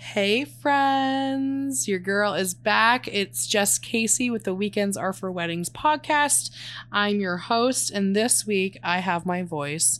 Hey, friends, your girl is back. It's Jess Casey with the Weekends Are for Weddings podcast. I'm your host, and this week I have my voice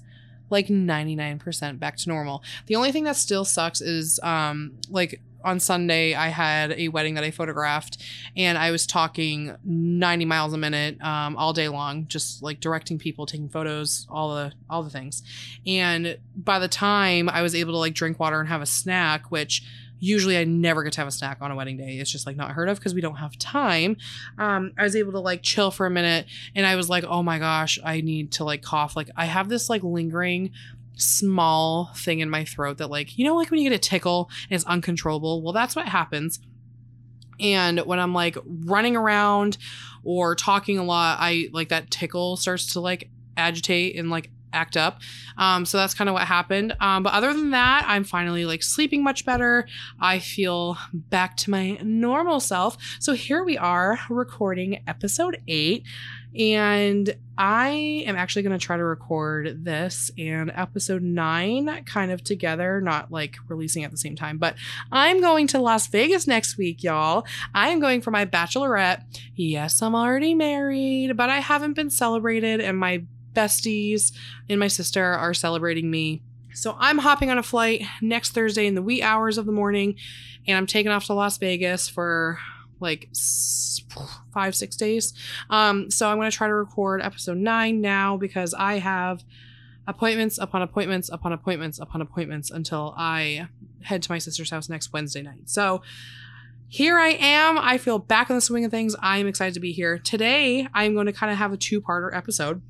like 99% back to normal. The only thing that still sucks is um like on Sunday I had a wedding that I photographed and I was talking 90 miles a minute um, all day long just like directing people taking photos all the all the things. And by the time I was able to like drink water and have a snack which usually I never get to have a snack on a wedding day. It's just like not heard of because we don't have time. Um, I was able to like chill for a minute and I was like, oh my gosh, I need to like cough. Like I have this like lingering small thing in my throat that like, you know, like when you get a tickle and it's uncontrollable. Well, that's what happens. And when I'm like running around or talking a lot, I like that tickle starts to like agitate and like act up. Um, so that's kind of what happened. Um, but other than that, I'm finally like sleeping much better. I feel back to my normal self. So here we are recording episode eight. And I am actually going to try to record this and episode nine kind of together, not like releasing at the same time. But I'm going to Las Vegas next week, y'all. I am going for my bachelorette. Yes, I'm already married, but I haven't been celebrated, and my besties and my sister are celebrating me. So I'm hopping on a flight next Thursday in the wee hours of the morning, and I'm taking off to Las Vegas for like five, six days. Um, so I'm going to try to record episode nine now because I have appointments upon appointments upon appointments upon appointments until I head to my sister's house next Wednesday night. So here I am. I feel back in the swing of things. I'm excited to be here. Today, I'm going to kind of have a two parter episode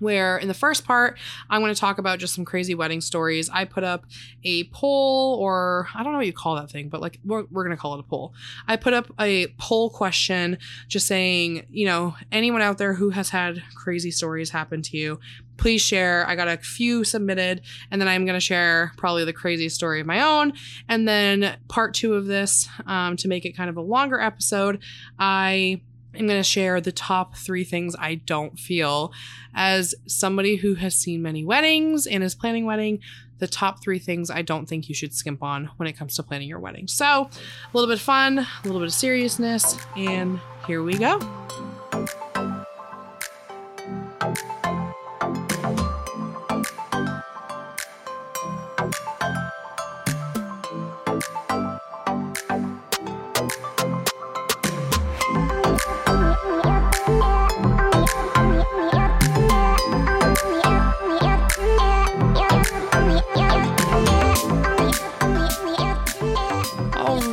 where in the first part i'm going to talk about just some crazy wedding stories. I put up a poll or i don't know what you call that thing but like we're, we're going to call it a poll. I put up a poll question just saying you know anyone out there who has had crazy stories happen to you please share. I got a few submitted and then i'm going to share probably the craziest story of my own. And then part two of this um, to make it kind of a longer episode i I'm going to share the top three things I don't feel. As somebody who has seen many weddings and is planning wedding, the top three things I don't think you should skimp on when it comes to planning your wedding. So, a little bit of fun, a little bit of seriousness, and here we go.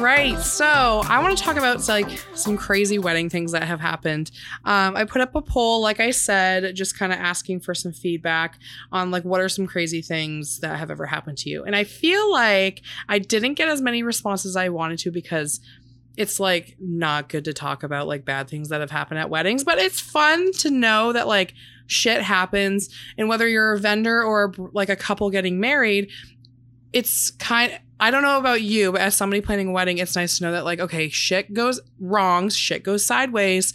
Right, so I want to talk about like some crazy wedding things that have happened. Um, I put up a poll, like I said, just kind of asking for some feedback on like what are some crazy things that have ever happened to you. And I feel like I didn't get as many responses as I wanted to because it's like not good to talk about like bad things that have happened at weddings, but it's fun to know that like shit happens and whether you're a vendor or like a couple getting married, it's kind I don't know about you, but as somebody planning a wedding, it's nice to know that like, okay, shit goes wrong, shit goes sideways.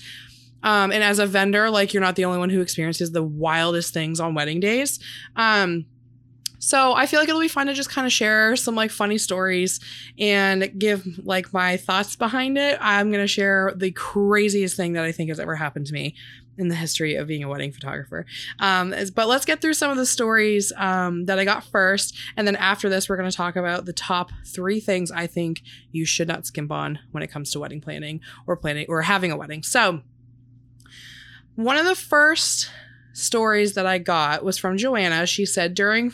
Um, and as a vendor, like you're not the only one who experiences the wildest things on wedding days. Um, so I feel like it'll be fun to just kind of share some like funny stories and give like my thoughts behind it. I'm gonna share the craziest thing that I think has ever happened to me in the history of being a wedding photographer. Um, but let's get through some of the stories um, that I got first. And then after this, we're going to talk about the top three things I think you should not skimp on when it comes to wedding planning or planning or having a wedding. So, one of the first stories that I got was from Joanna. She said during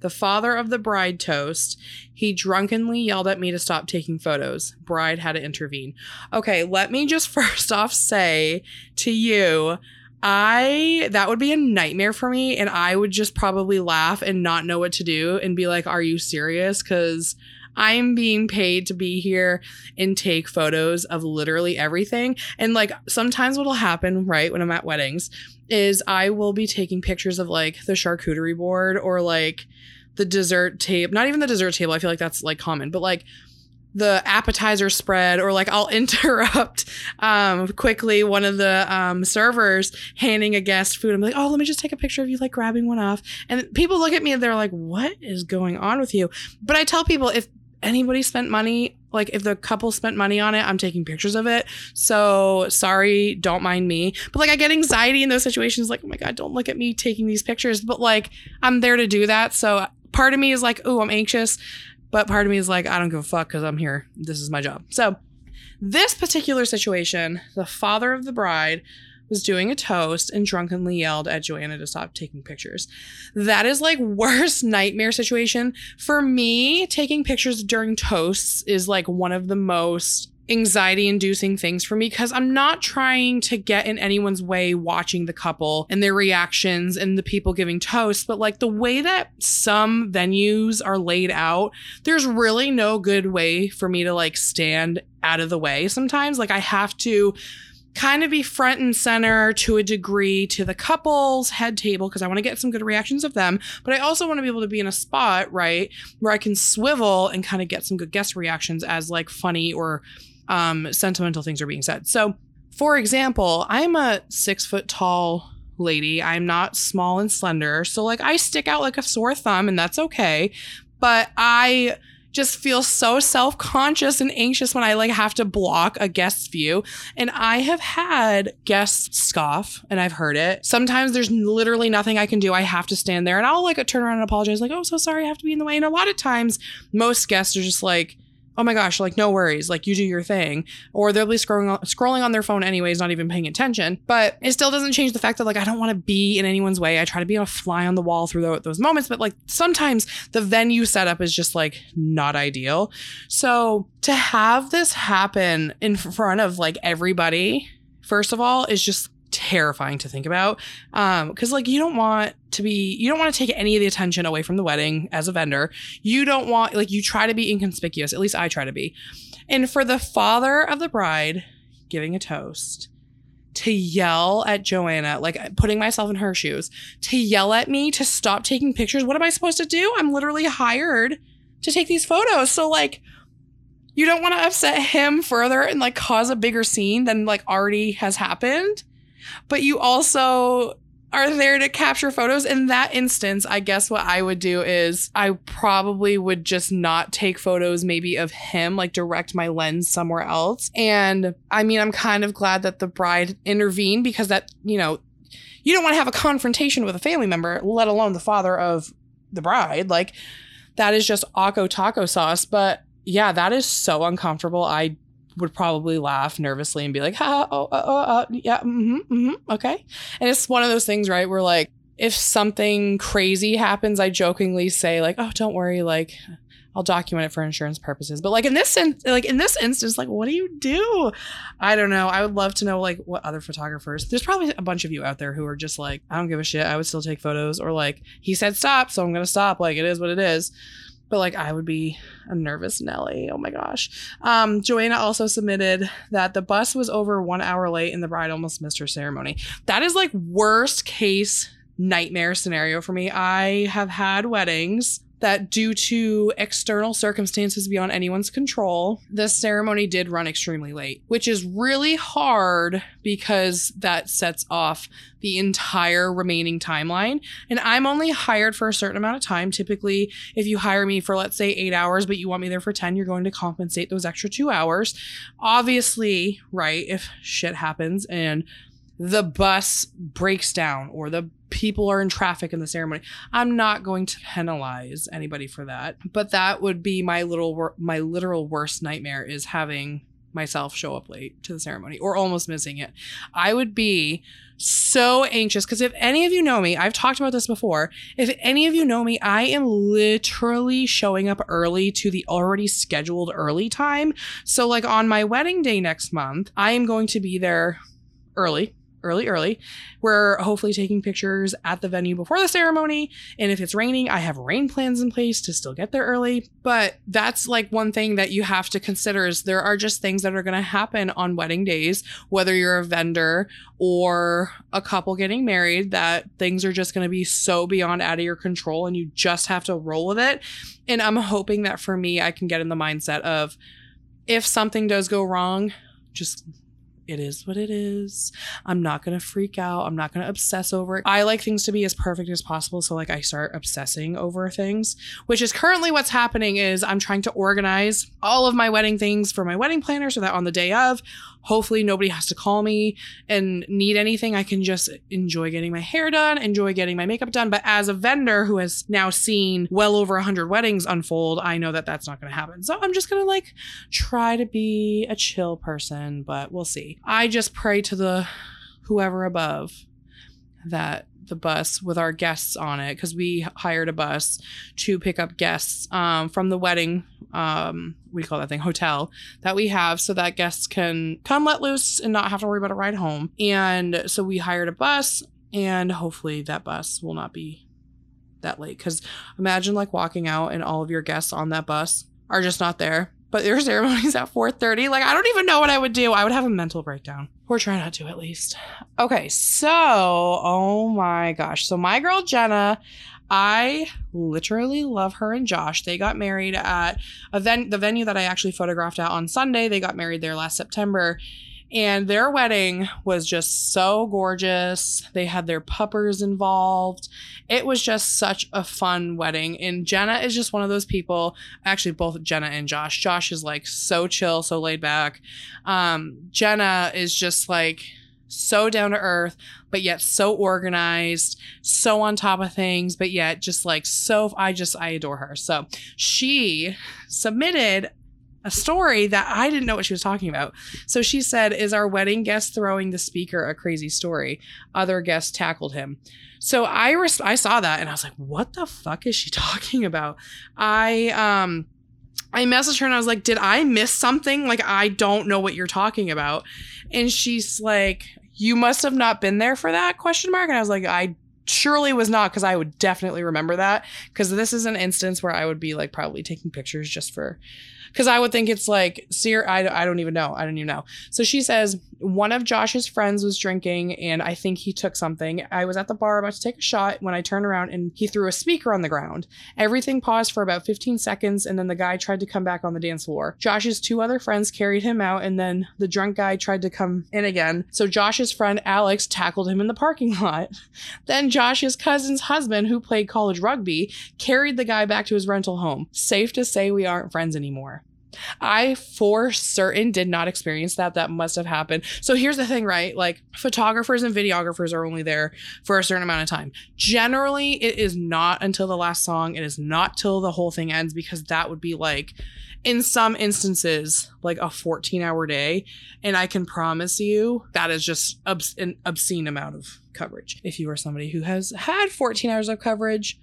the father of the bride toast, he drunkenly yelled at me to stop taking photos. Bride had to intervene. Okay, let me just first off say to you, I that would be a nightmare for me and I would just probably laugh and not know what to do and be like, "Are you serious?" cuz I'm being paid to be here and take photos of literally everything. And like sometimes what'll happen, right, when I'm at weddings is I will be taking pictures of like the charcuterie board or like the dessert table. Not even the dessert table. I feel like that's like common, but like the appetizer spread or like I'll interrupt um quickly one of the um servers handing a guest food. I'm like, oh, let me just take a picture of you like grabbing one off. And people look at me and they're like, what is going on with you? But I tell people if anybody spent money, like if the couple spent money on it, I'm taking pictures of it. So sorry, don't mind me. But like I get anxiety in those situations, like, oh my God, don't look at me taking these pictures. But like I'm there to do that. So part of me is like, oh, I'm anxious. But part of me is like, I don't give a fuck because I'm here. This is my job. So this particular situation, the father of the bride was doing a toast and drunkenly yelled at Joanna to stop taking pictures. That is like worst nightmare situation. For me, taking pictures during toasts is like one of the most anxiety inducing things for me because I'm not trying to get in anyone's way watching the couple and their reactions and the people giving toasts, but like the way that some venues are laid out, there's really no good way for me to like stand out of the way sometimes. Like I have to kind of be front and center to a degree to the couple's head table because I want to get some good reactions of them. But I also want to be able to be in a spot, right, where I can swivel and kind of get some good guest reactions as like funny or um, sentimental things are being said. So, for example, I'm a six foot tall lady. I'm not small and slender. So, like, I stick out like a sore thumb, and that's okay. But I just feel so self-conscious and anxious when I like have to block a guest's view. And I have had guests scoff and I've heard it. Sometimes there's literally nothing I can do. I have to stand there and I'll like turn around and apologize like, "Oh, so sorry, I have to be in the way." And a lot of times most guests are just like, oh my gosh, like no worries, like you do your thing. Or they'll be scrolling on, scrolling on their phone anyways, not even paying attention. But it still doesn't change the fact that like I don't want to be in anyone's way. I try to be a fly on the wall through those moments, but like sometimes the venue setup is just like not ideal. So to have this happen in front of like everybody, first of all, is just terrifying to think about um because like you don't want to be you don't want to take any of the attention away from the wedding as a vendor. You don't want like you try to be inconspicuous at least i try to be. And for the father of the bride giving a toast to yell at joanna like putting myself in her shoes to yell at me to stop taking pictures what am i supposed to do? I'm literally hired to take these photos. So like you don't want to upset him further and like cause a bigger scene than like already has happened but you also are there to capture photos. In that instance, I guess what I would do is I probably would just not take photos, maybe of him, like direct my lens somewhere else. And I mean, I'm kind of glad that the bride intervened because that, you know, you don't want to have a confrontation with a family member, let alone the father of the bride. Like, that is just Akko taco sauce. But yeah, that is so uncomfortable. I would probably laugh nervously and be like, ha, oh, oh, oh, oh yeah, mm-hmm, mm-hmm, okay. And it's one of those things, right, where like, if something crazy happens, I jokingly say like, oh, don't worry, like, I'll document it for insurance purposes. But like in this in- like in this instance, like what do you do? I don't know. I would love to know like what other photographers. There's probably a bunch of you out there who are just like, I don't give a shit. I would still take photos or like he said stop, so I'm to stop. Like it is what it is but like I would be a nervous Nelly. Oh my gosh. Um, Joanna also submitted that the bus was over one hour late and the bride almost missed her ceremony. That is like worst case nightmare scenario for me. I have had weddings that due to external circumstances beyond anyone's control, the ceremony did run extremely late, which is really hard because that sets off the entire remaining timeline. And I'm only hired for a certain amount of time. Typically, if you hire me for, let's say, eight hours, but you want me there for 10, you're going to compensate those extra two hours. Obviously, right, if shit happens and the bus breaks down or the people are in traffic in the ceremony. I'm not going to penalize anybody for that, but that would be my little my literal worst nightmare is having myself show up late to the ceremony or almost missing it. I would be so anxious because if any of you know me, I've talked about this before. If any of you know me, I am literally showing up early to the already scheduled early time. So, like on my wedding day next month, I am going to be there early early, early. We're hopefully taking pictures at the venue before the ceremony. And if it's raining, I have rain plans in place to still get there early. But that's like one thing that you have to consider is there are just things that are going to happen on wedding days, whether you're a vendor or a couple getting married, that things are just going to be so beyond out of your control and you just have to roll with it. And I'm hoping that for me, I can get in the mindset of if something does go wrong, just it is what it is. I'm not going to freak out. I'm not going to obsess over it. I like things to be as perfect as possible. So like I start obsessing over things, which is currently what's happening is I'm trying to organize all of my wedding things for my wedding planner so that on the day of, hopefully nobody has to call me and need anything. I can just enjoy getting my hair done, enjoy getting my makeup done. But as a vendor who has now seen well over 100 weddings unfold, I know that that's not going to happen. So I'm just going to like try to be a chill person, but we'll see. I just pray to the whoever above that the bus with our guests on it because we hired a bus to pick up guests um, from the wedding um, we call that thing? Hotel that we have so that guests can come let loose and not have to worry about a ride home. And so we hired a bus and hopefully that bus will not be that late. Because imagine like walking out and all of your guests on that bus are just not there but your ceremony's at 4.30 like i don't even know what i would do. I would have a mental breakdown. Or try not to at least. Okay so oh my gosh. So my girl jenna i literally love her and josh. They got married at a ven- the venue that i actually photographed at on sunday. They got married there last september and their wedding was just so gorgeous. They had their puppers involved. It was just such a fun wedding. And Jenna is just one of those people, actually, both Jenna and Josh. Josh is like so chill, so laid back. Um, Jenna is just like, so down to earth, but yet so organized, so on top of things, but yet just like so. I just, I adore her. So she submitted a story that I didn't know what she was talking about. So she said, Is our wedding guest throwing the speaker a crazy story? Other guests tackled him. So I res- I saw that and I was like, what the fuck is she talking about? I um I messaged her and I was like, did I miss something? Like I don't know what you're talking about. And she's like, you must have not been there for that question mark. And I was like, I surely was not because I would definitely remember that because this is an instance where I would be like probably taking pictures just for because I would think it's like, Seer, I, I don't even know. I don't even know. So she says, one of Josh's friends was drinking and I think he took something. I was at the bar about to take a shot when I turned around and he threw a speaker on the ground. Everything paused for about 15 seconds and then the guy tried to come back on the dance floor. Josh's two other friends carried him out and then the drunk guy tried to come in again. So Josh's friend Alex tackled him in the parking lot. then Josh's cousin's husband, who played college rugby, carried the guy back to his rental home. Safe to say we aren't friends anymore. I for certain did not experience that. That must have happened. So here's the thing, right? Like photographers and videographers are only there for a certain amount of time. Generally, it is not until the last song. It is not till the whole thing ends because that would be like in some instances like a 14 hour day and i can promise you that is just obs- an obscene amount of coverage if you are somebody who has had 14 hours of coverage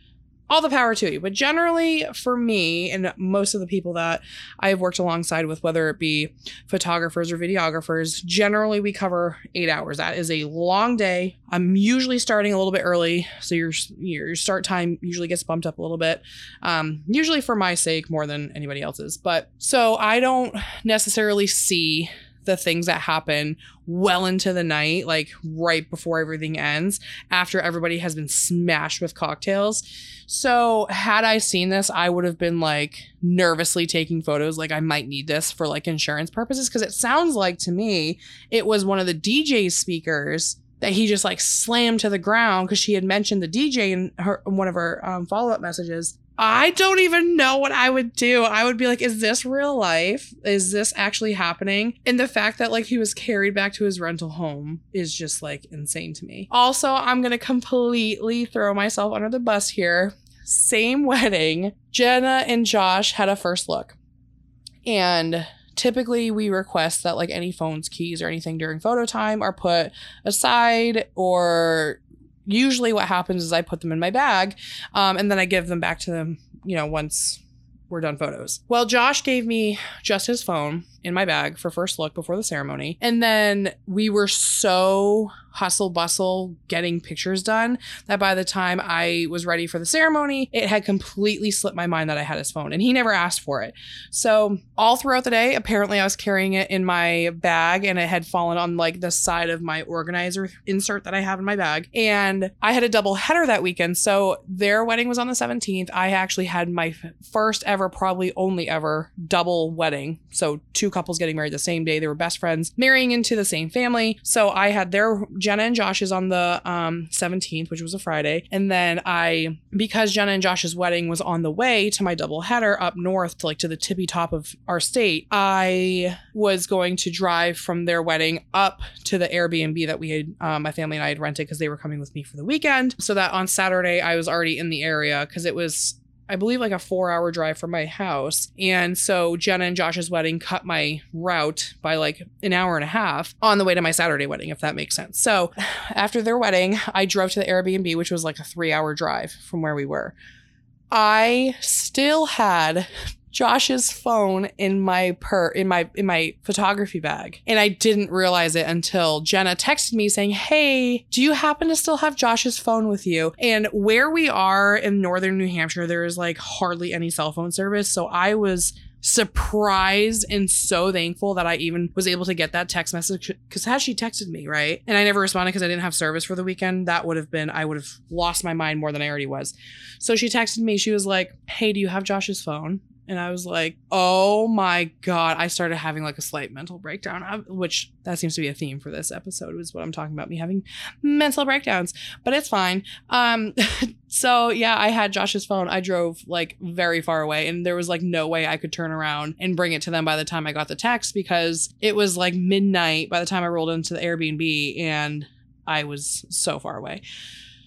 all the power to you. But generally, for me and most of the people that I've worked alongside with, whether it be photographers or videographers, generally we cover eight hours. That is a long day. I'm usually starting a little bit early, so your your start time usually gets bumped up a little bit. Um, usually for my sake more than anybody else's. But so I don't necessarily see the things that happen well into the night, like right before everything ends, after everybody has been smashed with cocktails. So, had I seen this, I would have been like nervously taking photos, like I might need this for like insurance purposes. Cause it sounds like to me, it was one of the DJ speakers that he just like slammed to the ground because she had mentioned the DJ in her one of her um, follow up messages. I don't even know what I would do. I would be like, is this real life? Is this actually happening? And the fact that like he was carried back to his rental home is just like insane to me. Also, I'm going to completely throw myself under the bus here. Same wedding. Jenna and Josh had a first look. And typically we request that like any phones, keys, or anything during photo time are put aside or usually what happens is I put them in my bag um, and then I give them back to them, you know, once we're done photos. Well, Josh gave me just his phone in my bag for first look before the ceremony. And then we were so hustle bustle getting pictures done that by the time I was ready for the ceremony, it had completely slipped my mind that I had his phone and he never asked for it. So, all throughout the day, apparently I was carrying it in my bag and it had fallen on like the side of my organizer insert that I have in my bag. And I had a double header that weekend. So, their wedding was on the 17th. I actually had my first ever, probably only ever double wedding. So, two couples getting married the same day. They were best friends, marrying into the same family. So I had their Jenna and Josh's on the um, 17th, which was a Friday. And then I, because Jenna and Josh's wedding was on the way to my double header up north to like to the tippy top of our state, I was going to drive from their wedding up to the Airbnb that we had, um, my family and I had rented because they were coming with me for the weekend. So that on Saturday, I was already in the area because it was I believe like a four hour drive from my house. And so Jenna and Josh's wedding cut my route by like an hour and a half on the way to my Saturday wedding, if that makes sense. So after their wedding, I drove to the Airbnb, which was like a three hour drive from where we were. I still had Josh's phone in my per in my in my photography bag. And I didn't realize it until Jenna texted me saying, "Hey, do you happen to still have Josh's phone with you?" And where we are in northern New Hampshire, there is like hardly any cell phone service, so I was surprised and so thankful that I even was able to get that text message because had she texted me, right? And I never responded because I didn't have service for the weekend, that would have been, I would have lost my mind more than I already was. So she texted me, she was like, Hey, do you have Josh's phone? And I was like, oh my God. I started having like a slight mental breakdown, which that seems to be a theme for this episode, is what I'm talking about me having mental breakdowns, but it's fine. Um, so yeah, I had Josh's phone. I drove like very far away and there was like no way I could turn around and bring it to them by the time I got the text because it was like midnight by the time I rolled into the Airbnb and I was so far away.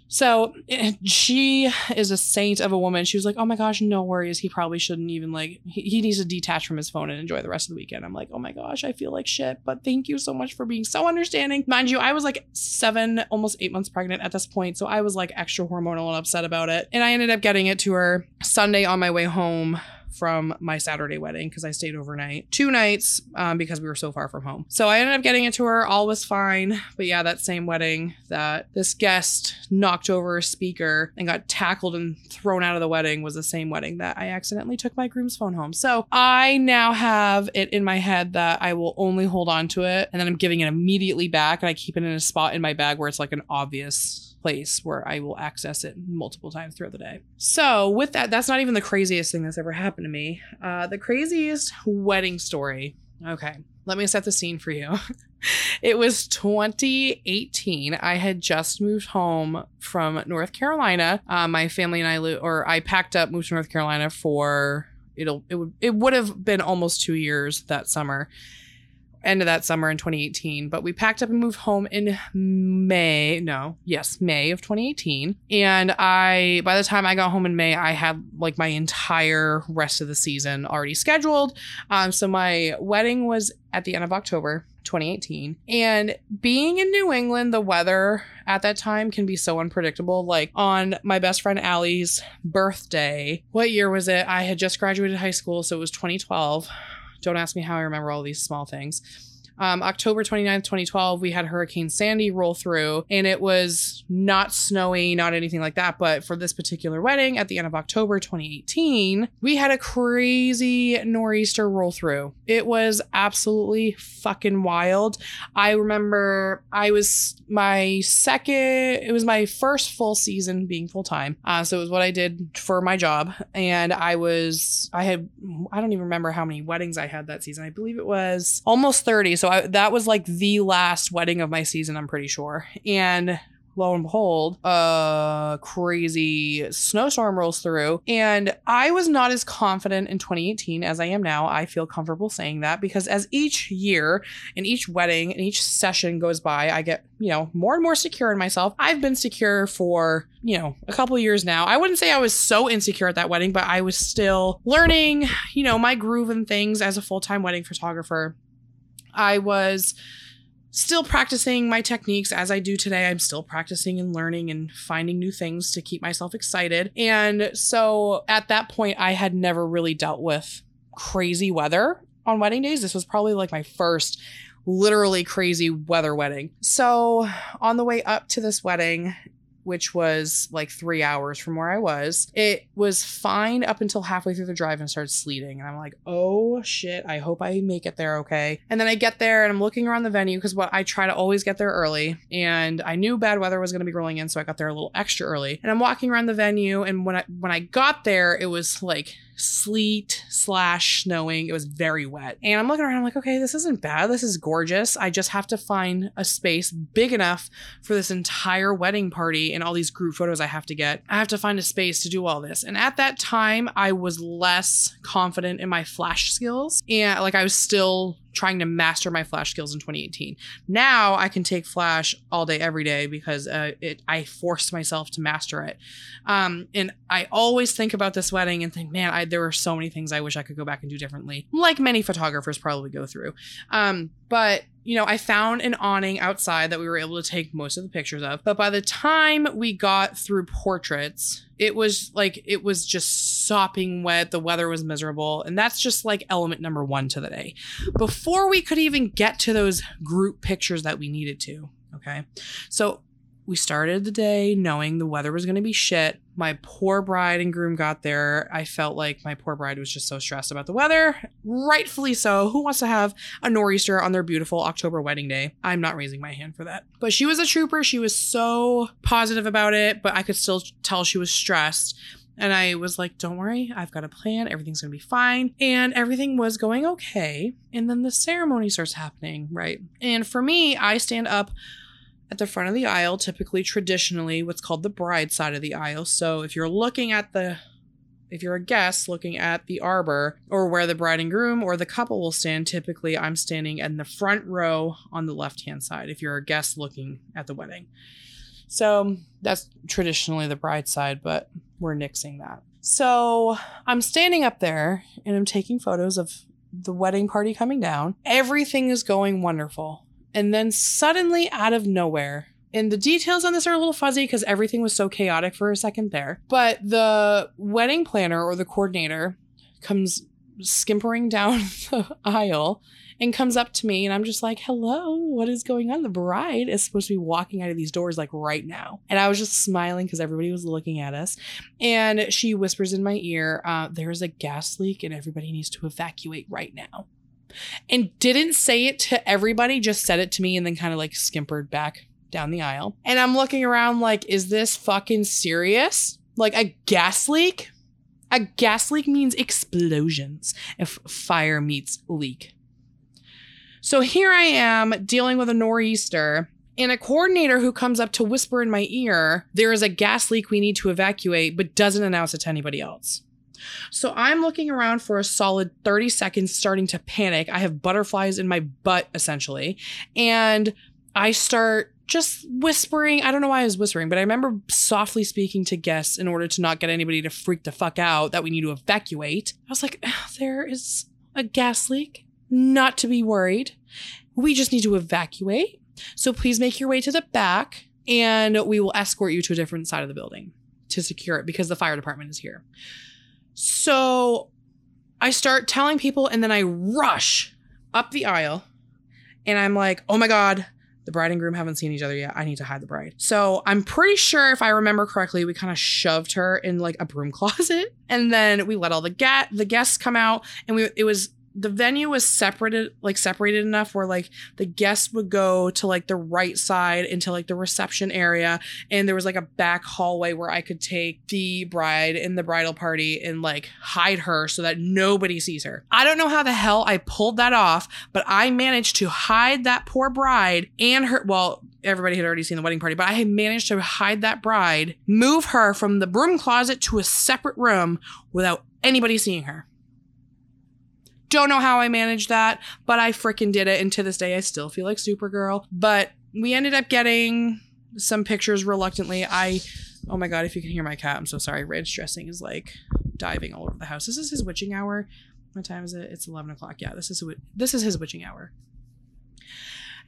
So eh, she is a saint of a woman. She was like, "Oh my gosh, no worries. He probably shouldn't even like. He, he, needs to detach from his phone and enjoy the rest of the weekend." I'm like, "Oh my gosh, I feel like shit." But thank you so much for being so understanding. Mind you, I was like seven, almost eight months pregnant at this point, so I was like extra hormonal and upset about it. And I ended up getting it to her Sunday on my way home from my Saturday wedding because I stayed overnight, two nights um, because we were so far from home. So I ended up getting it to her. All was fine. But yeah, that same wedding that this guest knocked over a speaker and got tackled and thrown out of the wedding was the same wedding that I accidentally took my groom's phone home. So I now have it in my head that I will only hold on to it and then I'm giving it immediately back and I keep it in a spot in my bag where it's like an obvious place where I will access it multiple times throughout the day. So, with that, that's not even the craziest thing that's ever happened to me. Uh, the craziest wedding story. Okay, let me set the scene for you. it was 2018. I had just moved home from North Carolina. Uh, my family and I, lo- or I packed up, moved to North Carolina for it'll it would it would have been almost two years that summer end of that summer in 2018 but we packed up and moved home in may no yes may of 2018 and i by the time i got home in may i had like my entire rest of the season already scheduled. Um, so my wedding was at the end of october 2018 and being in new england the weather at that time can be so unpredictable. Like on my best friend allie's birthday what year was it? I had just graduated high school so it was 2012 don't ask me how I remember all these small things. Um, October 29th, 2012, we had Hurricane Sandy roll through, and it was not snowy, not anything like that. But for this particular wedding at the end of October 2018, we had a crazy nor'easter roll through. It was absolutely fucking wild. I remember I was my second, it was my first full season being full time. Uh, so it was what I did for my job. And I was, I had, I don't even remember how many weddings I had that season. I believe it was almost 30. So I, that was like the last wedding of my season, I'm pretty sure. And lo and behold, a crazy snowstorm rolls through. And I was not as confident in 2018 as I am now. I feel comfortable saying that because as each year and each wedding and each session goes by, I get, you know, more and more secure in myself. I've been secure for, you know, a couple years now. I wouldn't say I was so insecure at that wedding, but I was still learning, you know, my groove and things as a full time wedding photographer. I was still practicing my techniques as I do today. I'm still practicing and learning and finding new things to keep myself excited. And so at that point, I had never really dealt with crazy weather on wedding days. This was probably like my first literally crazy weather wedding. So on the way up to this wedding, which was like three hours from where I was. It was fine up until halfway through the drive and started sleeting. And I'm like, oh shit, I hope I make it there okay. And then I get there and I'm looking around the venue because what I try to always get there early. And I knew bad weather was going to be rolling in, so I got there a little extra early. And I'm walking around the venue, and when I when I got there, it was like sleet slash snowing. It was very wet. And I'm looking around, I'm like, okay, this isn't bad. This is gorgeous. I just have to find a space big enough for this entire wedding party and all these group photos I have to get. I have to find a space to do all this. And at that time, I was less confident in my flash skills. And like I was still trying to master my flash skills in 2018. Now I can take flash all day every day because uh, it I forced myself to master it. Um, and I always think about this wedding and think, man, I, there were so many things I wish I could go back and do differently, like many photographers probably go through. Um, but you know, I found an awning outside that we were able to take most of the pictures of. But by the time we got through portraits, it was like it was just sopping wet. The weather was miserable. And that's just like element number one to the day. Before we could even get to those group pictures that we needed to. Okay. So we started the day knowing the weather was going to be shit. My poor bride and groom got there. I felt like my poor bride was just so stressed about the weather. Rightfully so. Who wants to have a nor'easter on their beautiful October wedding day? I'm not raising my hand for that. But she was a trooper. She was so positive about it, but I could still tell she was stressed. And I was like, don't worry, I've got a plan. Everything's going to be fine. And everything was going okay. And then the ceremony starts happening, right? And for me, I stand up at the front of the aisle, typically traditionally what's called the bride side of the aisle. So if you're looking at the if you're a guest looking at the arbor or where the bride and groom or the couple will stand, typically I'm standing in the front row on the left hand side if you're a guest looking at the wedding. So that's traditionally the bride side, but we're nixing that. So I'm standing up there and I'm taking photos of the wedding party coming down. Everything is going wonderful. And then suddenly, out of nowhere, and the details on this are a little fuzzy because everything was so chaotic for a second there. But the wedding planner or the coordinator comes skimpering down the aisle and comes up to me and I'm just like, "Hello, what is going on? The bride is supposed to be walking out of these doors like right now." And I was just smiling because everybody was looking at us. And she whispers in my ear, uh, "There's a gas leak and everybody needs to evacuate right now." And didn't say it to everybody, just said it to me and then kind of like skimpered back down the aisle. And I'm looking around like, is this fucking serious? Like a gas leak? A gas leak means explosions if fire meets leak. So here I am dealing with a nor'easter and a coordinator who comes up to whisper in my ear, there is a gas leak we need to evacuate, but doesn't announce it to anybody else. So I'm looking around for a solid 30 seconds, starting to panic. I have butterflies in my butt, essentially. And I start just whispering. I don't know why I was whispering, but I remember softly speaking to guests in order to not get anybody to freak the fuck out that we need to evacuate. I was like, ah, there is a gas leak. Not to be worried. We just need to evacuate. So please make your way to the back and we will escort you to a different side of the building to secure it because the fire department is here. So I start telling people, and then I rush up the aisle, and I'm like, oh my God, the bride and groom haven't seen each other yet. I need to hide the bride. So I'm pretty sure, if I remember correctly, we kind of shoved her in like a broom closet, and then we let all the get the guests come out, and we it was the venue was separated like separated enough where like the guests would go to like the right side into like the reception area and there was like a back hallway where I could take the bride in the bridal party and like hide her so that nobody sees her. I don't know how the hell I pulled that off, but I managed to hide that poor bride and her well everybody had already seen the wedding party, but I had managed to hide that bride, move her from the broom closet to a separate room without anybody seeing her. Don't know how I managed that, but I freaking did it. And to this day, I still feel like Supergirl. But we ended up getting some pictures reluctantly. I, oh my God, if you can hear my cat, I'm so sorry. Ranch dressing is like diving all over the house. This is his witching hour. What time is it? It's 11 o'clock. Yeah, this is, this is his witching hour.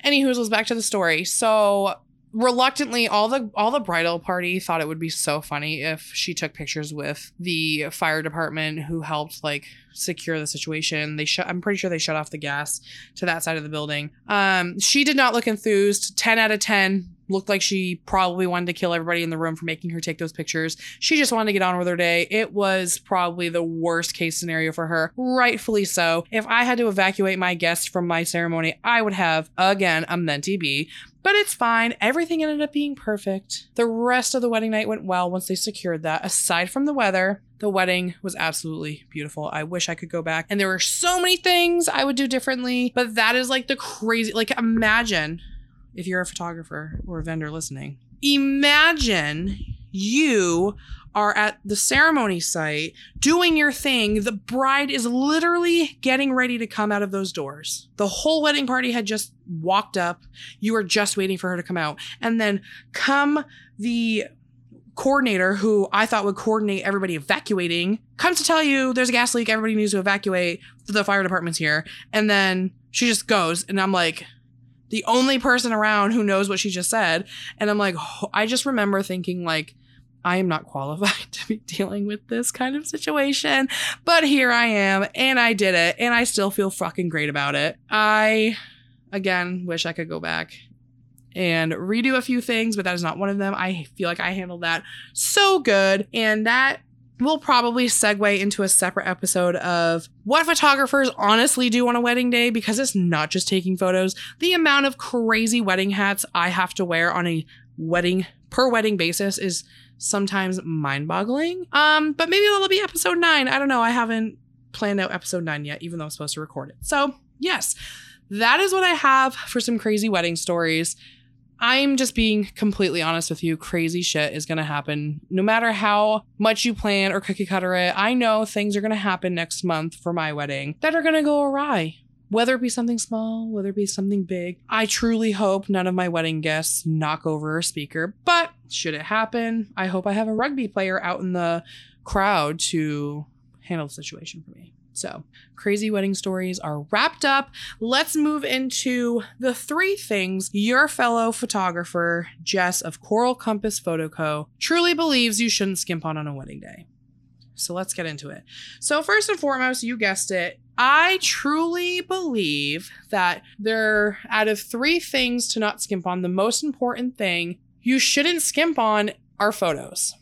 Anywho, let's back to the story. So reluctantly all the all the bridal party thought it would be so funny if she took pictures with the fire department who helped like secure the situation they shut i'm pretty sure they shut off the gas to that side of the building um she did not look enthused 10 out of 10 looked like she probably wanted to kill everybody in the room for making her take those pictures. She just wanted to get on with her day. It was probably the worst case scenario for her, rightfully so. If I had to evacuate my guests from my ceremony, I would have, again, a mentee B. But it's fine. Everything ended up being perfect. The rest of the wedding night went well once they secured that, aside from the weather. The wedding was absolutely beautiful. I wish I could go back. And there were so many things I would do differently, but that is like the crazy, like, imagine if you're a photographer or a vendor listening, imagine you are at the ceremony site doing your thing. The bride is literally getting ready to come out of those doors. The whole wedding party had just walked up. You were just waiting for her to come out. And then come the coordinator who I thought would coordinate everybody evacuating comes to tell you there's a gas leak. Everybody needs to evacuate. The fire department's here. And then she just goes. And I'm like, the only person around who knows what she just said. And I'm like, I just remember thinking, like, I am not qualified to be dealing with this kind of situation, but here I am and I did it and I still feel fucking great about it. I, again, wish I could go back and redo a few things, but that is not one of them. I feel like I handled that so good. And that will probably segue into a separate episode of what photographers honestly do on a wedding day because it's not just taking photos. The amount of crazy wedding hats I have to wear on a wedding per wedding basis is sometimes mind-boggling. Um, but maybe that'll be episode 9. I don't know. I haven't planned out episode 9 yet even though I'm supposed to record it. So, yes. That is what I have for some crazy wedding stories. I'm just being completely honest with you. Crazy shit is going to happen. No matter how much you plan or cookie cutter it, I know things are going to happen next month for my wedding that are going to go awry. Whether it be something small, whether it be something big. I truly hope none of my wedding guests knock over a speaker, but should it happen, I hope I have a rugby player out in the crowd to handle the situation for me. So, crazy wedding stories are wrapped up. Let's move into the three things your fellow photographer, Jess of Coral Compass Photo Co., truly believes you shouldn't skimp on on a wedding day. So, let's get into it. So, first and foremost, you guessed it. I truly believe that there, out of three things to not skimp on, the most important thing you shouldn't skimp on are photos.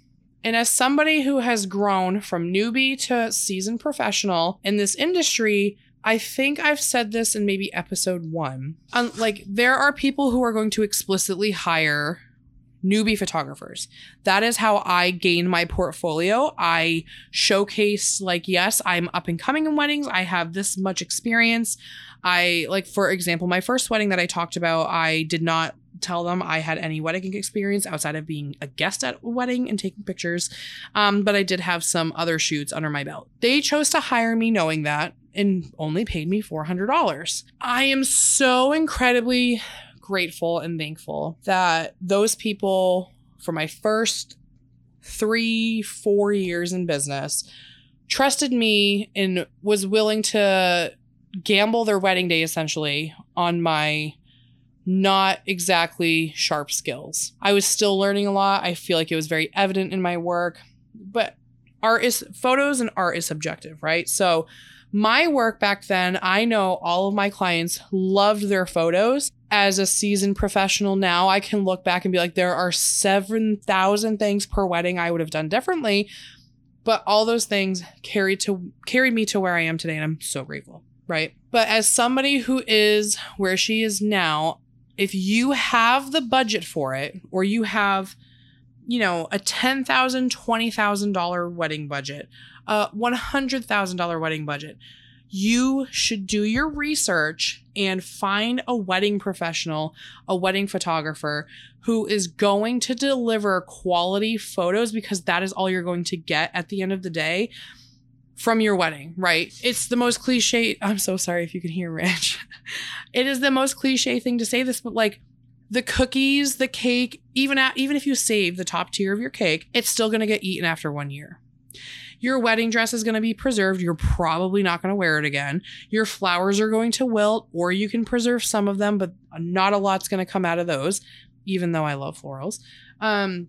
And as somebody who has grown from newbie to seasoned professional in this industry, I think I've said this in maybe episode one. Um, like, there are people who are going to explicitly hire newbie photographers. That is how I gain my portfolio. I showcase, like, yes, I'm up and coming in weddings. I have this much experience. I, like, for example, my first wedding that I talked about, I did not tell them I had any wedding experience outside of being a guest at a wedding and taking pictures. Um, but I did have some other shoots under my belt. They chose to hire me knowing that and only paid me $400. I am so incredibly grateful and thankful that those people for my first three, four years in business trusted me and was willing to gamble their wedding day essentially on my not exactly sharp skills. I was still learning a lot. I feel like it was very evident in my work, but art is photos and art is subjective, right? So my work back then, I know all of my clients loved their photos. As a seasoned professional now, I can look back and be like, there are 7,000 things per wedding I would have done differently. But all those things carried to carried me to where I am today, and I'm so grateful, right? But as somebody who is where she is now, if you have the budget for it or you have you know a $10,000 $20,000 wedding budget a $100,000 wedding budget you should do your research and find a wedding professional, a wedding photographer who is going to deliver quality photos because that is all you're going to get at the end of the day from your wedding, right? It's the most cliche. I'm so sorry if you can hear Rich. it is the most cliche thing to say this, but like the cookies, the cake, even at, even if you save the top tier of your cake, it's still going to get eaten after one year. Your wedding dress is going to be preserved. You're probably not going to wear it again. Your flowers are going to wilt, or you can preserve some of them, but not a lot's going to come out of those, even though I love florals. Um,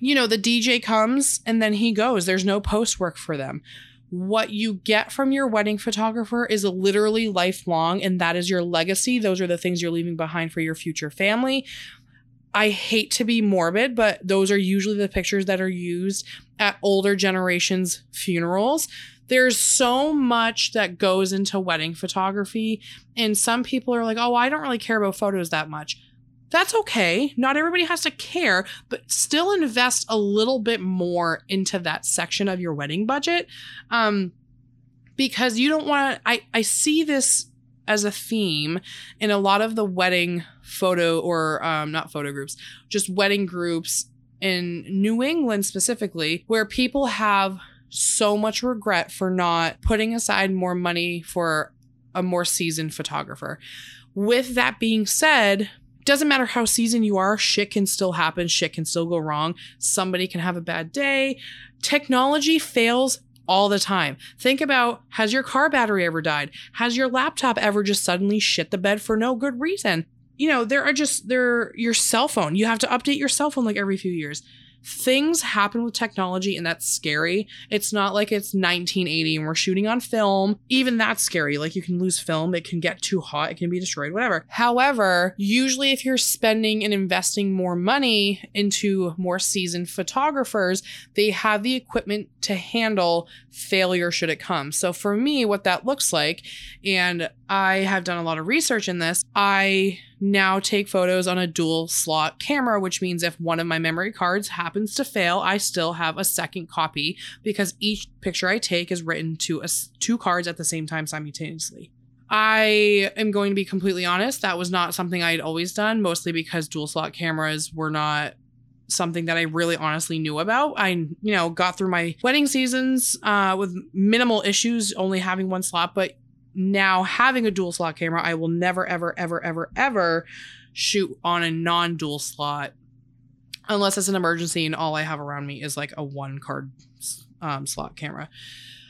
you know, the DJ comes and then he goes. There's no post work for them what you get from your wedding photographer is literally lifelong, and that is your legacy. Those are the things you're leaving behind for your future family. I hate to be morbid, but those are usually the pictures that are used at older generations' funerals. There's so much that goes into wedding photography, and some people are like, oh, I don't really care about photos that much. That's okay. Not everybody has to care, but still invest a little bit more into that section of your wedding budget. Um, because you don't want to, I, I see this as a theme in a lot of the wedding photo or um, not photo groups, just wedding groups in New England specifically, where people have so much regret for not putting aside more money for a more seasoned photographer. With that being said, doesn't matter how seasoned you are, shit can still happen, shit can still go wrong. Somebody can have a bad day. Technology fails all the time. Think about has your car battery ever died? Has your laptop ever just suddenly shit the bed for no good reason? You know, there are just there your cell phone. You have to update your cell phone like every few years things happen with technology and that's scary. It's not like it's 1980 and we're shooting on film. Even that's scary. Like you can lose film, it can get too hot, it can be destroyed, whatever. However, usually if you're spending and investing more money into more seasoned photographers, they have the equipment to handle failure should it come. So for me, what that looks like, and I have done a lot of research in this, I now take photos on a dual slot camera, which means if one of my memory cards happens to fail, I still have a second copy because each picture I take is written to a, two cards at the same time simultaneously. I am going to be completely honest, that was not something I had always done, mostly because dual slot cameras were not something that I really honestly knew about. I, you know, got through my wedding seasons uh, with minimal issues, only having one slot, but now having a dual slot camera, I will never, ever, ever, ever, ever shoot on a non dual slot unless it's an emergency and all I have around me is like a one card um, slot camera.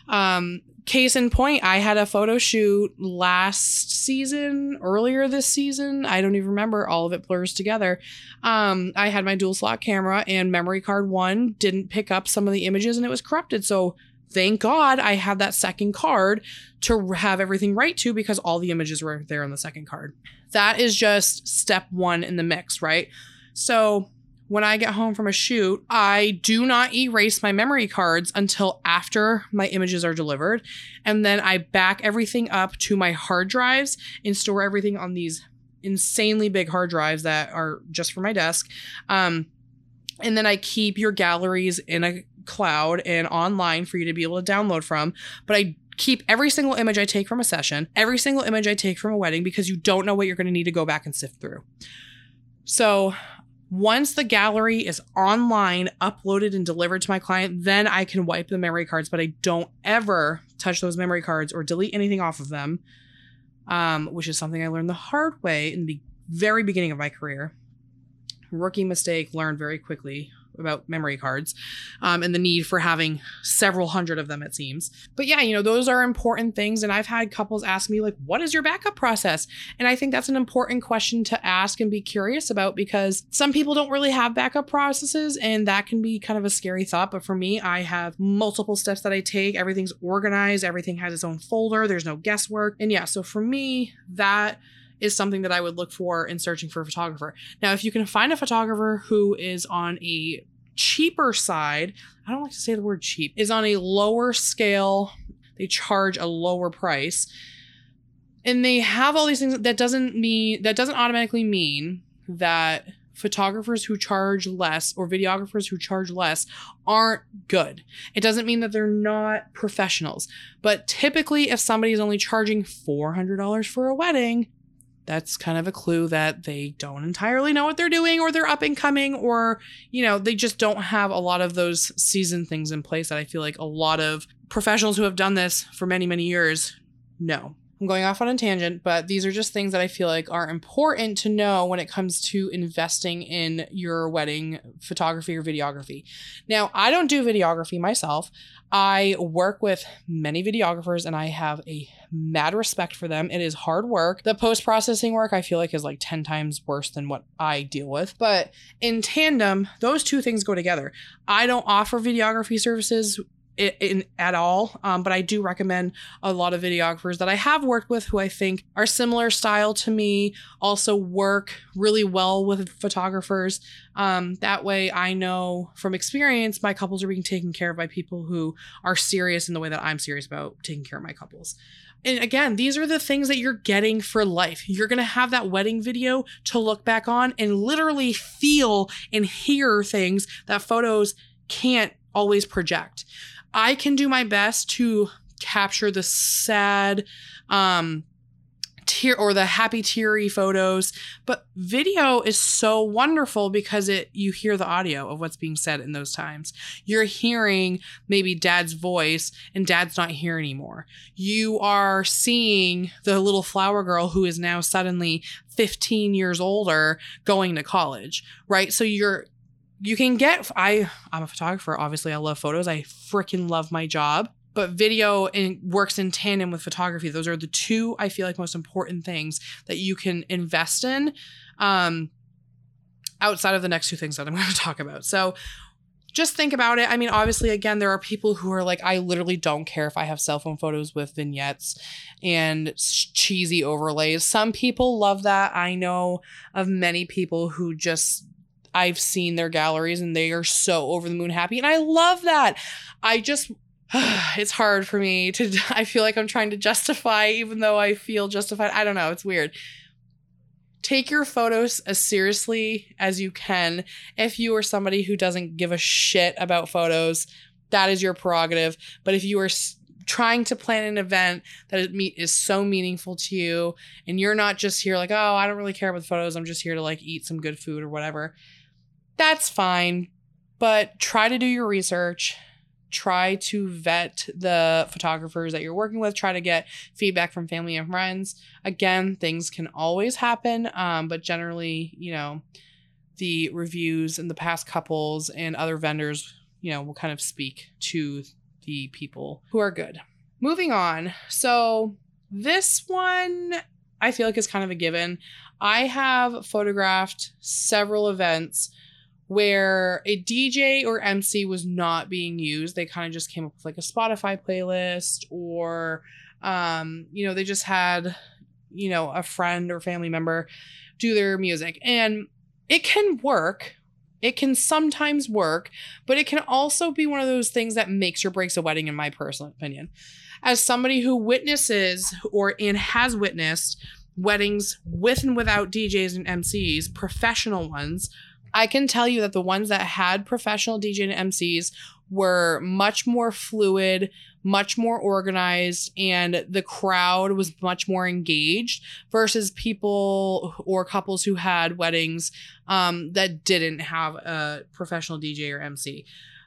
Um, case in point, I had a photo shoot last season, earlier this season. I don't even remember. All of it blurs together. Um, I had my dual slot camera and memory card one didn't pick up some of the images and it was corrupted. So thank God I had that second card to have everything right to because all the images were there on the second card. That is just step one in the mix, right? So when I get home from a shoot, I do not erase my memory cards until after my images are delivered. And then I back everything up to my hard drives and store everything on these insanely big hard drives that are just for my desk. Um, and then I keep your galleries in a cloud and online for you to be able to download from. But I keep every single image I take from a session, every single image I take from a wedding, because you don't know what you're going to need to go back and sift through. So once the gallery is online, uploaded, and delivered to my client, then I can wipe the memory cards, but I don't ever touch those memory cards or delete anything off of them, um, which is something I learned the hard way in the very beginning of my career. Rookie mistake, learned very quickly about memory cards um, and the need for having several hundred of them, it seems. But yeah, you know, those are important things. And I've had couples ask me, like, what is your backup process? And I think that's an important question to ask and be curious about because some people don't really have backup processes and that can be kind of a scary thought. But for me, I have multiple steps that I take. Everything's organized, everything has its own folder, there's no guesswork. And yeah, so for me, that is something that I would look for in searching for a photographer. Now, if you can find a photographer who is on a cheaper side, I don't like to say the word cheap, is on a lower scale, they charge a lower price. And they have all these things that doesn't mean that doesn't automatically mean that photographers who charge less or videographers who charge less aren't good. It doesn't mean that they're not professionals. But typically, if somebody is only charging $400 for a wedding, that's kind of a clue that they don't entirely know what they're doing or they're up and coming or you know they just don't have a lot of those season things in place that i feel like a lot of professionals who have done this for many many years know i'm going off on a tangent but these are just things that i feel like are important to know when it comes to investing in your wedding photography or videography now i don't do videography myself I work with many videographers and I have a mad respect for them. It is hard work. The post processing work I feel like is like 10 times worse than what I deal with. But in tandem, those two things go together. I don't offer videography services in, in at all. Um, but I do recommend a lot of videographers that I have worked with who I think are similar style to me, also work really well with photographers. Um, that way, I know from experience my couples are being taken care of by people who are serious in the way that I'm serious about taking care of my couples. And again, these are the things that you're getting for life. You're going to have that wedding video to look back on and literally feel and hear things that photos can't always project. I can do my best to capture the sad, um, tear or the happy teary photos but video is so wonderful because it you hear the audio of what's being said in those times. You're hearing maybe dad's voice and dad's not here anymore. You are seeing the little flower girl who is now suddenly 15 years older going to college right? So you're you can get i i'm a photographer obviously i love photos i freaking love my job but video in, works in tandem with photography. Those are the two I feel like most important things that you can invest in um, outside of the next two things that I'm going to talk about. So just think about it. I mean, obviously, again, there are people who are like, I literally don't care if I have cell phone photos with vignettes and cheesy overlays. Some people love that. I know of many people who just I've seen their galleries and they are so over the moon happy. And I love that. I just it's hard for me to I feel like I'm trying to justify even though I feel justified. I don't know, it's weird. Take your photos as seriously as you can. If you are somebody who doesn't give a shit about photos, that is your prerogative. But if you are trying to plan an event that is so meaningful to you and you're not just here like, "Oh, I don't really care about the photos. I'm just here to like eat some good food or whatever." That's fine. But try to do your research. Try to vet the photographers that you're working with. Try to get feedback from family and friends. Again things can always happen um, but generally you know the reviews and the past couples and other vendors you know will kind of speak to the people who are good. Moving on. So this one i feel like is kind of a given. I have photographed several events where a DJ or MC was not being used. They kind of just came up with like a Spotify playlist or um, you know, they just had, you know, a friend or family member do their music. And it can work. It can sometimes work, but it can also be one of those things that makes or breaks a wedding, in my personal opinion. As somebody who witnesses or and has witnessed weddings with and without DJs and MCs, professional ones, I can tell you that the ones that had professional DJ and MCs were much more fluid, much more organized, and the crowd was much more engaged versus people or couples who had weddings um, that didn't have a professional DJ or MC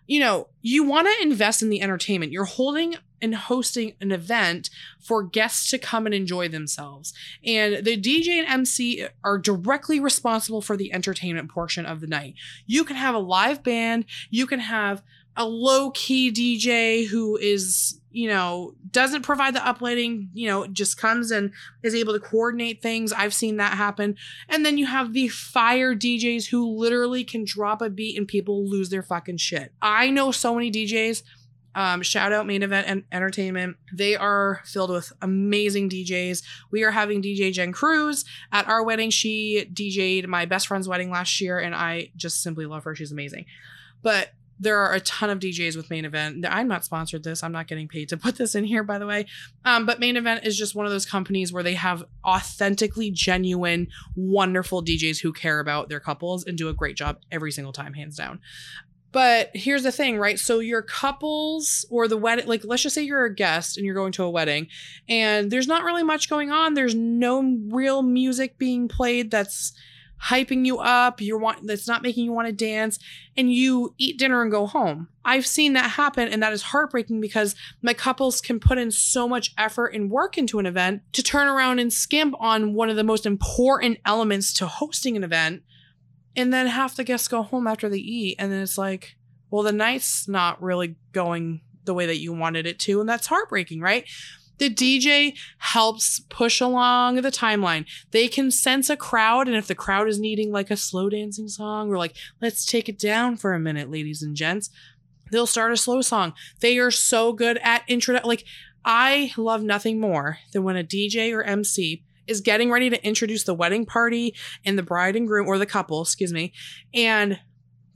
you know, you want to invest in the entertainment. You're holding and hosting an event for guests to come and enjoy themselves. And the DJ and MC are directly responsible for the entertainment portion of the night. You can have a live band, you can have a low key DJ who is, you know, doesn't provide the uplighting, you know, just comes and is able to coordinate things. I've seen that happen. And then you have the fire DJs who literally can drop a beat and people lose their fucking shit. I know so many DJs. Um, shout out main event and entertainment. They are filled with amazing DJs. We are having DJ Jen Cruz at our wedding. She DJ'd my best friend's wedding last year, and I just simply love her. She's amazing. But there are a ton of DJs with Main Event. I'm not sponsored this. I'm not getting paid to put this in here, by the way. Um, but Main Event is just one of those companies where they have authentically genuine, wonderful DJs who care about their couples and do a great job every single time, hands down. But here's the thing, right? So your couples or the wedding, like let's just say you're a guest and you're going to a wedding and there's not really much going on. There's no real music being played that's hyping you up, you're want that's not making you want to dance, and you eat dinner and go home. I've seen that happen, and that is heartbreaking because my couples can put in so much effort and work into an event to turn around and skimp on one of the most important elements to hosting an event, and then half the guests go home after they eat, and then it's like, well, the night's not really going the way that you wanted it to, and that's heartbreaking, right? The DJ helps push along the timeline. They can sense a crowd, and if the crowd is needing like a slow dancing song or like, let's take it down for a minute, ladies and gents, they'll start a slow song. They are so good at intro. Like, I love nothing more than when a DJ or MC is getting ready to introduce the wedding party and the bride and groom or the couple, excuse me, and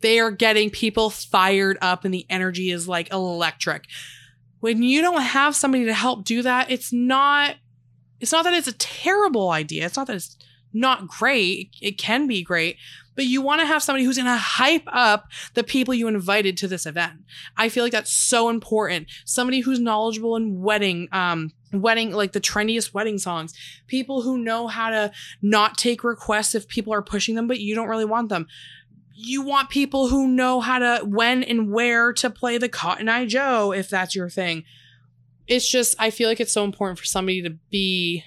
they are getting people fired up and the energy is like electric when you don't have somebody to help do that, it's not it's not that it's a terrible idea. It's not that it's not great. It can be great, but you want to have somebody who's going to hype up the people you invited to this event. I feel like that's so important. Somebody who's knowledgeable in wedding, um, wedding, like the trendiest wedding songs, people who know how to not take requests if people are pushing them, but you don't really want them. You want people who know how to, when and where to play the Cotton Eye Joe, if that's your thing. It's just, I feel like it's so important for somebody to be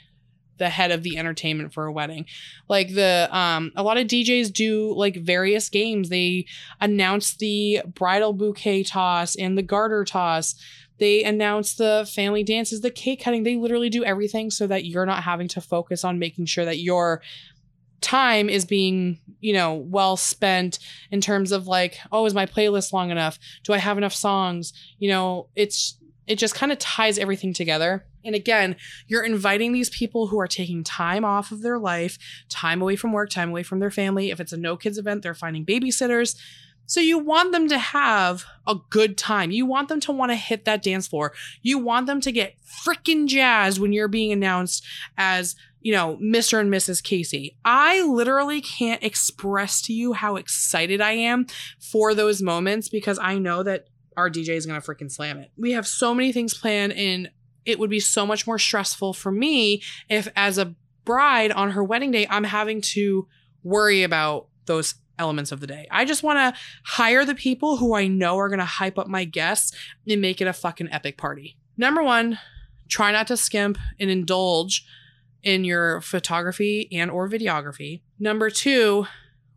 the head of the entertainment for a wedding. Like the um a lot of DJs do like various games. They announce the bridal bouquet toss and the garter toss. They announce the family dances, the cake cutting. They literally do everything so that you're not having to focus on making sure that your time is being, you know, well spent in terms of like, oh, is my playlist long enough? Do I have enough songs? You know, it's it just kind of ties everything together. And again, you're inviting these people who are taking time off of their life, time away from work, time away from their family. If it's a no kids event, they're finding babysitters. So you want them to have a good time. You want them to want to hit that dance floor. You want them to get freaking jazzed when you're being announced as, you know, Mr. and Mrs. Casey. I literally can't express to you how excited I am for those moments because I know that our DJ is going to freaking slam it. We have so many things planned, and it would be so much more stressful for me if, as a bride on her wedding day, I'm having to worry about those elements of the day. I just want to hire the people who I know are going to hype up my guests and make it a fucking epic party. Number one, try not to skimp and indulge in your photography and or videography. Number 2,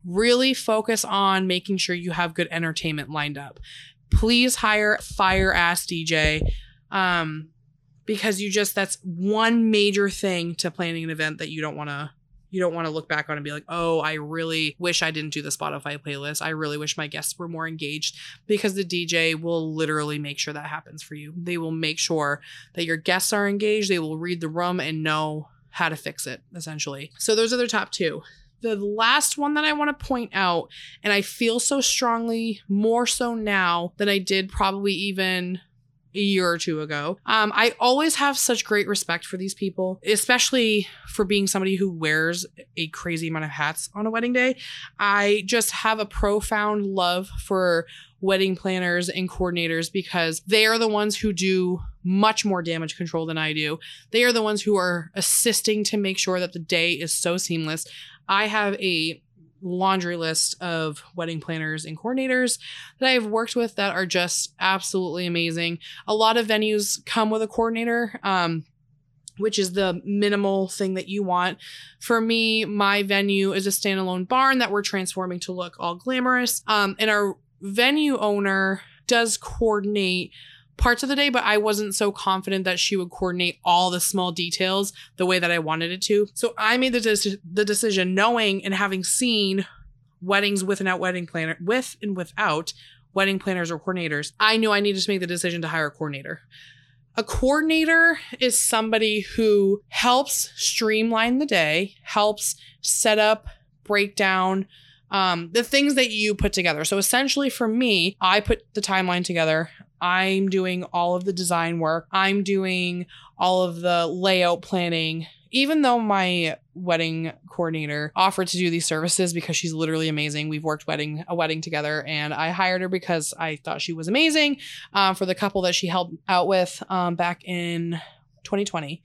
really focus on making sure you have good entertainment lined up please hire fire ass DJ. Um, because you just that's one major thing to planning an event that you don't want to you don't want to look back on and be like, oh, I really wish I didn't do the Spotify playlist. I really wish my guests were more engaged because the DJ will literally make sure that happens for you. They will make sure that your guests are engaged. They will read the room and know how to fix it, essentially. So those are the top two the last one that I want to point out, and I feel so strongly, more so now than I did probably even a year or two ago. Um, I always have such great respect for these people, especially for being somebody who wears a crazy amount of hats on a wedding day. I just have a profound love for wedding planners and coordinators because they are the ones who do much more damage control than I do. They are the ones who are assisting to make sure that the day is so seamless. I have a laundry list of wedding planners and coordinators that I've worked with that are just absolutely amazing. A lot of venues come with a coordinator. Um, which is the minimal thing that you want. For me, my venue is a standalone barn that we're transforming to look all glamorous. Um, and our venue owner does coordinate parts of the day, but I wasn't so confident that she would coordinate all the small details the way that I wanted it to. So I made the, the decision knowing and having seen weddings with and out wedding planner with and without wedding planners or coordinators. I knew I needed to make the decision to hire a coordinator. A coordinator is somebody who helps streamline the day, helps set up, break down, um, the things that you put together. So essentially, for me, I put the timeline together. I'm doing all of the design work. I'm doing all of the layout planning. Even though my wedding coordinator offered to do these services because she's literally amazing. We've worked wedding a wedding together, and I hired her because I thought she was amazing um, for the couple that she helped out with um, back in 2020.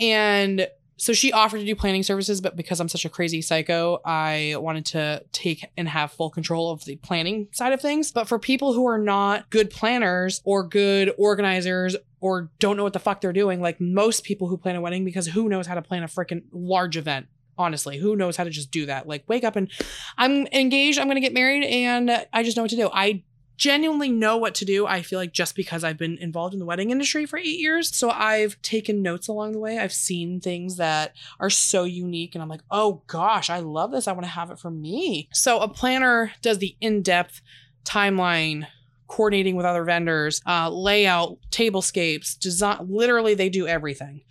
And so she offered to do planning services, but because I'm such a crazy psycho, I wanted to take and have full control of the planning side of things. But for people who are not good planners or good organizers or don't know what the fuck they're doing, like most people who plan a wedding, because who knows how to plan a freaking large event? honestly who knows how to just do that like wake up and i'm engaged i'm gonna get married and i just know what to do i genuinely know what to do. I feel like just because I've been involved in the wedding industry for eight years. So I've taken notes along the way. I've seen things that are so unique and I'm like, oh gosh, I love this. I want to have it for me. So a planner does the in depth timeline. Coordinating with other vendors, uh, layout, tablescapes, design. Literally, they do everything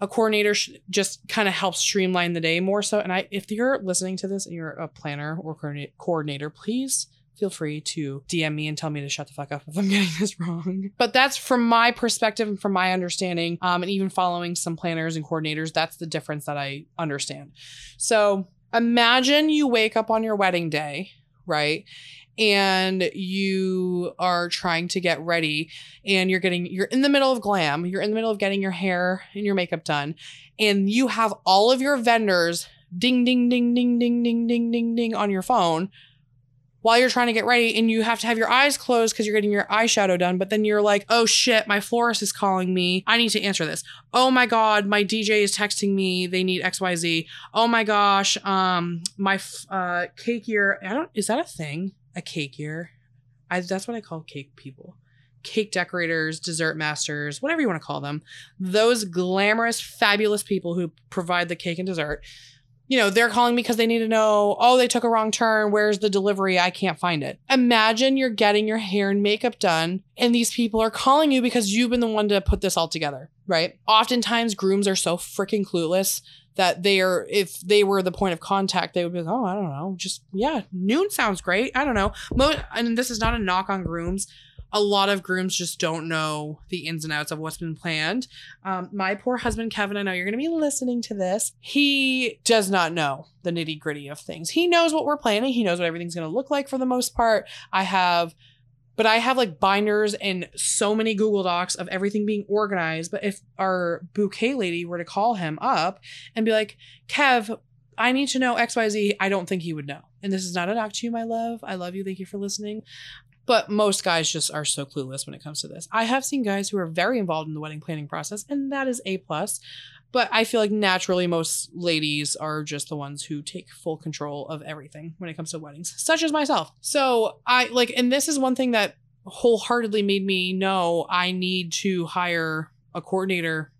a coordinator just kind of helps streamline the day more so and i if you're listening to this and you're a planner or coordinator please feel free to DM me and tell me to shut the fuck up if I'm getting this wrong. But that's from my perspective and from my understanding, um, and even following some planners and coordinators, that's the difference that I understand. So imagine you wake up on your wedding day, right? And you are trying to get ready and you're getting, you're in the middle of glam, you're in the middle of getting your hair and your makeup done, and you have all of your vendors ding, ding, ding, ding, ding, ding, ding, ding, ding on your phone while you're trying to get ready and you have to have your eyes closed because you're getting your eyeshadow done. But then you're like, oh shit, my florist is calling me. I need to answer this. Oh my God, my DJ is texting me. They need XYZ. Oh my gosh, um, my uh, cake year. I don't, is that a thing? A cake year? I, that's what I call cake people. Cake decorators, dessert masters, whatever you want to call them. Those glamorous, fabulous people who provide the cake and dessert you know, they're calling because they need to know, oh, they took a wrong turn. Where's the delivery? I can't find it. Imagine you're getting your hair and makeup done, and these people are calling you because you've been the one to put this all together, right? Oftentimes, grooms are so freaking clueless that they are, if they were the point of contact, they would be like, oh, I don't know. Just, yeah, noon sounds great. I don't know. Mo- and this is not a knock on grooms a lot of grooms just don't know the ins and outs of what's been planned. Um, my poor husband, Kevin, I know you're going to be listening to this. He does not know the nitty gritty of things. He knows what we're planning, he knows what everything's going to look like for the most part. I have. But I have like binders and so many Google Docs of everything being organized. But if our bouquet lady were to call him up and be like, Kev, I need to know XYZ, I don't think he would know. And this is not a knock to you, my love. I love you. Thank you for listening. But most guys just are so clueless when it comes to this. I have seen guys who are very involved in the wedding planning process, and that is a plus. But I feel like naturally most ladies are just the ones who take full control of everything when it comes to weddings, such as myself. So I like, and this is one thing that wholeheartedly made me know I need to hire a coordinator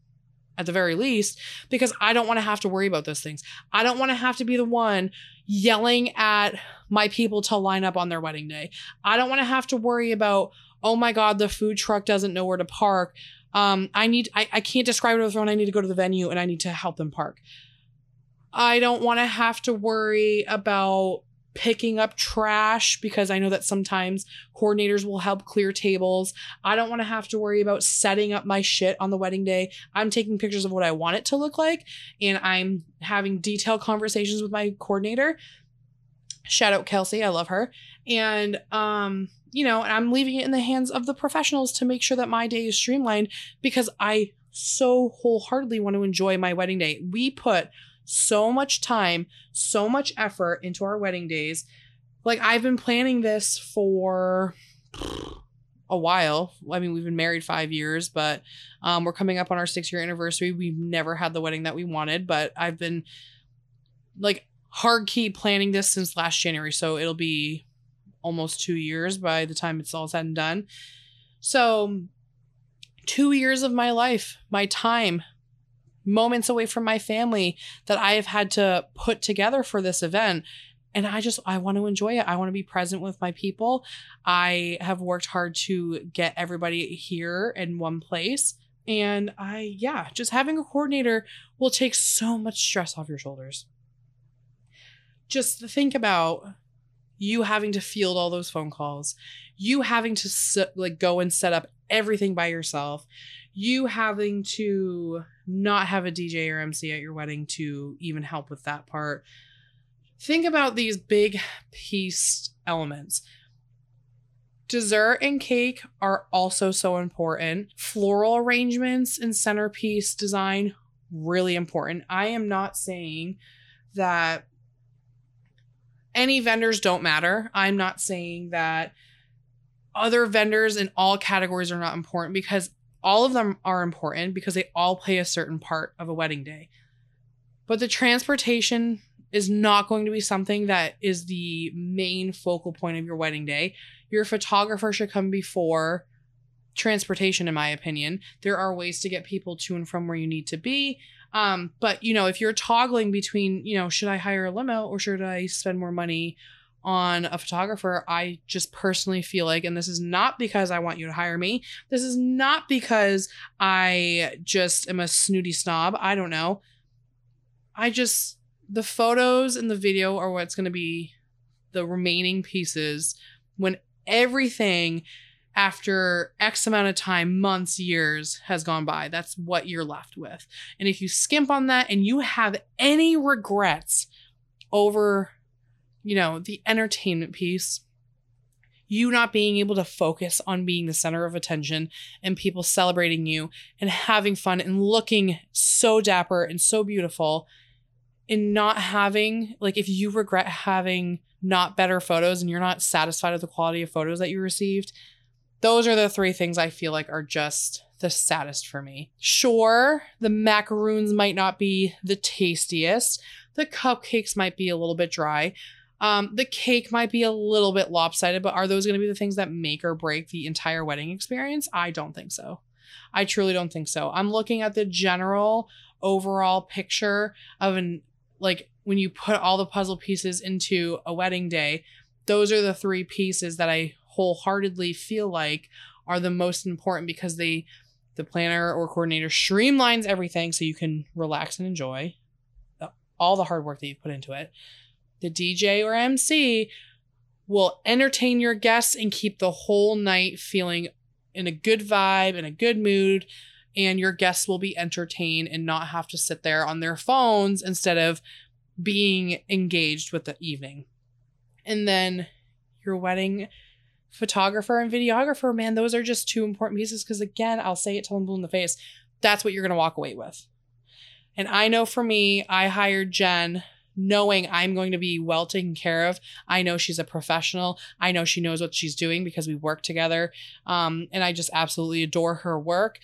at the very least because I don't want to have to worry about those things. I don't want to have to be the one yelling at my people to line up on their wedding day. I don't want to have to worry about, oh my God, the food truck doesn't know where to park. Um, I need, I, I can't describe it with everyone. I need to go to the venue and I need to help them park. I don't want to have to worry about picking up trash because I know that sometimes coordinators will help clear tables. I don't want to have to worry about setting up my shit on the wedding day. I'm taking pictures of what I want it to look like and I'm having detailed conversations with my coordinator. Shout out Kelsey, I love her. And um you know, I'm leaving it in the hands of the professionals to make sure that my day is streamlined because I so wholeheartedly want to enjoy my wedding day. We put so much time, so much effort into our wedding days. Like I've been planning this for a while. I mean, we've been married five years, but um, we're coming up on our six year anniversary. We've never had the wedding that we wanted, but I've been like hard key planning this since last January. So it'll be almost two years by the time it's all said and done. So, two years of my life, my time, moments away from my family that I have had to put together for this event. And I just, I want to enjoy it. I want to be present with my people. I have worked hard to get everybody here in one place. And I, yeah, just having a coordinator will take so much stress off your shoulders. Just think about you having to field all those phone calls, you having to like go and set up everything by yourself, you having to not have a DJ or MC at your wedding to even help with that part. Think about these big piece elements. Dessert and cake are also so important. Floral arrangements and centerpiece design, really important. I am not saying that any vendors don't matter. I'm not saying that other vendors in all categories are not important because all of them are important because they all play a certain part of a wedding day. But the transportation is not going to be something that is the main focal point of your wedding day. Your photographer should come before transportation, in my opinion. There are ways to get people to and from where you need to be. Um, but you know, if you're toggling between, you know, should I hire a limo or should I spend more money on a photographer, I just personally feel like, and this is not because I want you to hire me, this is not because I just am a snooty snob. I don't know. I just, the photos and the video are what's going to be the remaining pieces when everything after X amount of time, months, years has gone by. That's what you're left with. And if you skimp on that and you have any regrets over, you know, the entertainment piece, you not being able to focus on being the center of attention and people celebrating you and having fun and looking so dapper and so beautiful and not having like if you regret having not better photos and you're not satisfied with the quality of photos that you received those are the three things I feel like are just the saddest for me. Sure, the macaroons might not be the tastiest. The cupcakes might be a little bit dry. Um, the cake might be a little bit lopsided, but are those going to be the things that make or break the entire wedding experience? I don't think so. I truly don't think so. I'm looking at the general overall picture of an like when you put all the puzzle pieces into a wedding day, those are the three pieces that I wholeheartedly feel like are the most important because they the planner or coordinator streamlines everything so you can relax and enjoy all the hard work that you've put into it. The DJ or MC will entertain your guests and keep the whole night feeling in a good vibe, in a good mood, and your guests will be entertained and not have to sit there on their phones instead of being engaged with the evening. And then your wedding photographer and videographer, man, those are just two important pieces. Because again, I'll say it till I'm blue in the face. That's what you're going to walk away with. And I know for me, I hired Jen knowing I'm going to be well taken care of. I know she's a professional. I know she knows what she's doing because we work together. Um, and I just absolutely adore her work.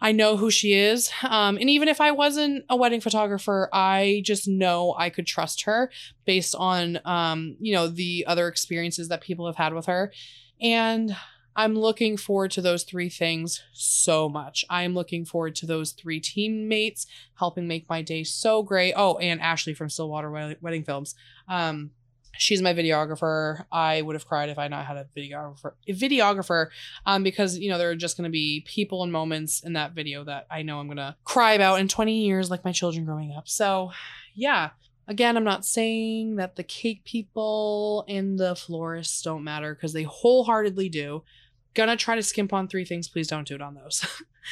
I know who she is. Um, and even if I wasn't a wedding photographer, I just know I could trust her based on, um, you know, the other experiences that people have had with her. And I'm looking forward to those three things so much. I'm looking forward to those three teammates helping make my day so great. Oh, and Ashley from Stillwater Wedding Films. Um, she's my videographer. I would have cried if I not had a videographer. A videographer, um, because you know there are just going to be people and moments in that video that I know I'm gonna cry about in 20 years, like my children growing up. So, yeah, Again, I'm not saying that the cake people and the florists don't matter because they wholeheartedly do. Gonna try to skimp on three things. Please don't do it on those.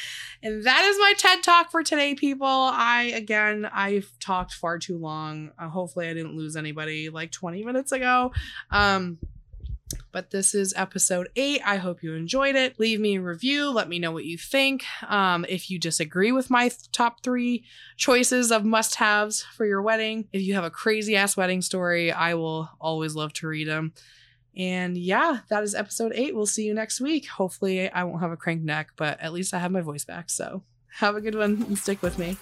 and that is my TED talk for today, people. I, again, I've talked far too long. Uh, hopefully, I didn't lose anybody like 20 minutes ago. Um, but this is episode eight. I hope you enjoyed it. Leave me a review. Let me know what you think. Um, if you disagree with my th- top three choices of must haves for your wedding, if you have a crazy ass wedding story, I will always love to read them. And yeah, that is episode eight. We'll see you next week. Hopefully, I won't have a crank neck, but at least I have my voice back. So have a good one and stick with me.